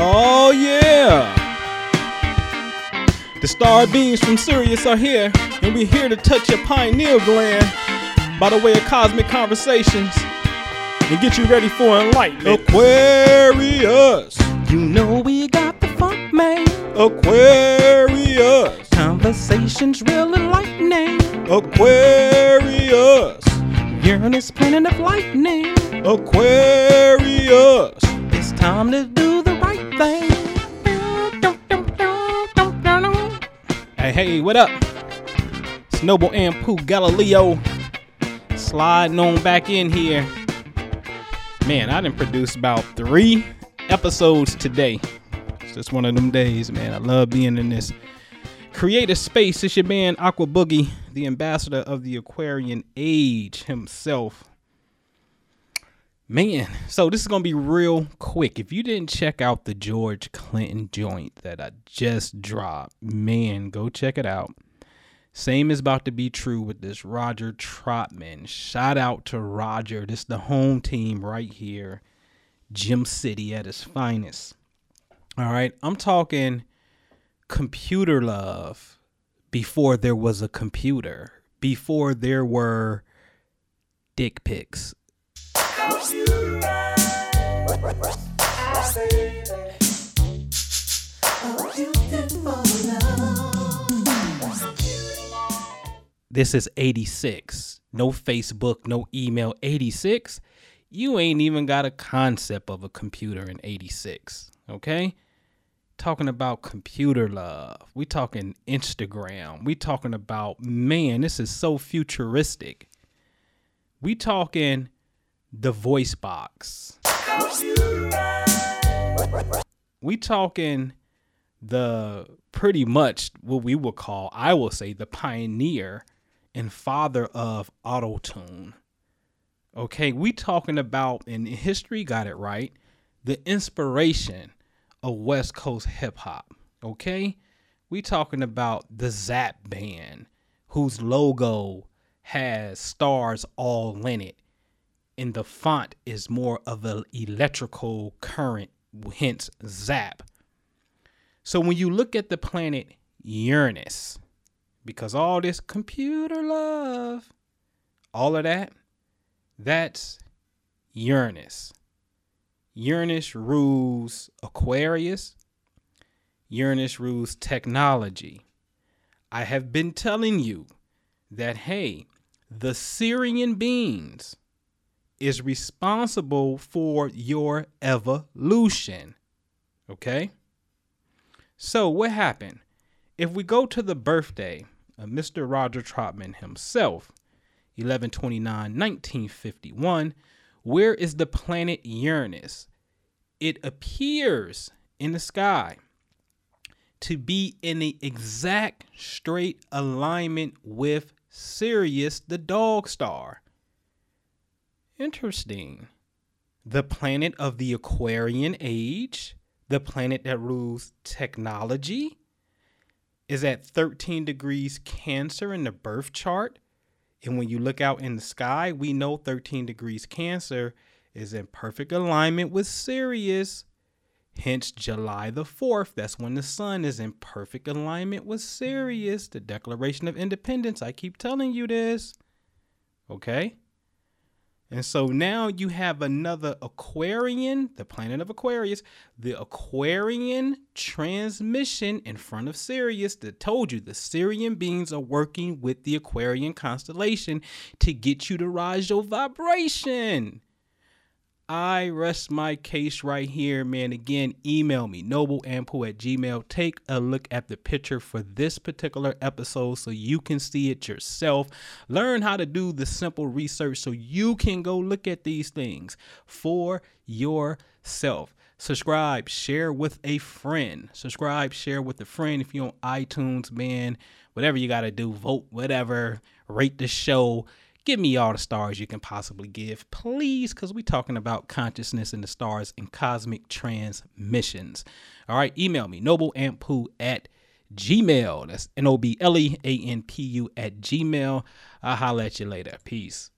Oh yeah! The star beams from Sirius are here, and we're here to touch your pineal gland by the way of cosmic conversations and get you ready for enlightenment. Aquarius! You know we got the funk, man. Aquarius! Conversations real enlightening. Aquarius! Uranus planet of lightning. Aquarius! It's time to do Hey, hey, what up? It's Noble and Pooh Galileo sliding on back in here. Man, I didn't produce about three episodes today. It's just one of them days, man. I love being in this creative space. It's your man Aqua Boogie, the ambassador of the Aquarian age himself. Man, so this is gonna be real quick. If you didn't check out the George Clinton joint that I just dropped, man, go check it out. Same is about to be true with this Roger Troutman. Shout out to Roger. This the home team right here. Gem City at its finest. All right, I'm talking computer love before there was a computer, before there were dick pics. This is 86. No Facebook, no email. 86. You ain't even got a concept of a computer in 86. Okay? Talking about computer love. We talking Instagram. We talking about man, this is so futuristic. We talking the voice box. We talking the pretty much what we would call, I will say, the pioneer and father of autotune. Okay, we talking about in history, got it right, the inspiration of West Coast hip hop. Okay, we talking about the Zapp Band, whose logo has stars all in it, and the font is more of an electrical current, hence Zapp. So when you look at the planet Uranus, because all this computer love, all of that, that's Uranus. Uranus rules Aquarius. Uranus rules technology. I have been telling you that, hey, the Sirian beings is responsible for your evolution. Okay? So, what happened? If we go to the birthday of Mr. Roger Troutman himself, 1129 1951, where is the planet Uranus? It appears in the sky to be in the exact straight alignment with Sirius, the dog star. Interesting. The planet of the Aquarian age, the planet that rules technology, is at 13 degrees Cancer in the birth chart. And when you look out in the sky, we know 13 degrees Cancer is in perfect alignment with Sirius. Hence, July the 4th, that's when the sun is in perfect alignment with Sirius, the Declaration of Independence. I keep telling you this. Okay? And so now you have another Aquarian, the planet of Aquarius, the Aquarian transmission in front of Sirius that told you the Sirian beings are working with the Aquarian constellation to get you to rise your vibration. I rest my case right here, man. Again, email me, nobleanpu at gmail. Take a look at the picture for this particular episode so you can see it yourself. Learn how to do the simple research so you can go look at these things for yourself. Subscribe, share with a friend. Subscribe, share with a friend. If you're on iTunes, man, whatever you got to do, vote, whatever, rate the show give me all the stars you can possibly give please because we're talking about consciousness in the stars and cosmic transmissions. All right email me nobleanpu at gmail. That's n-o-b-l-e-a-n-p-u at gmail. I'll holler at you later. Peace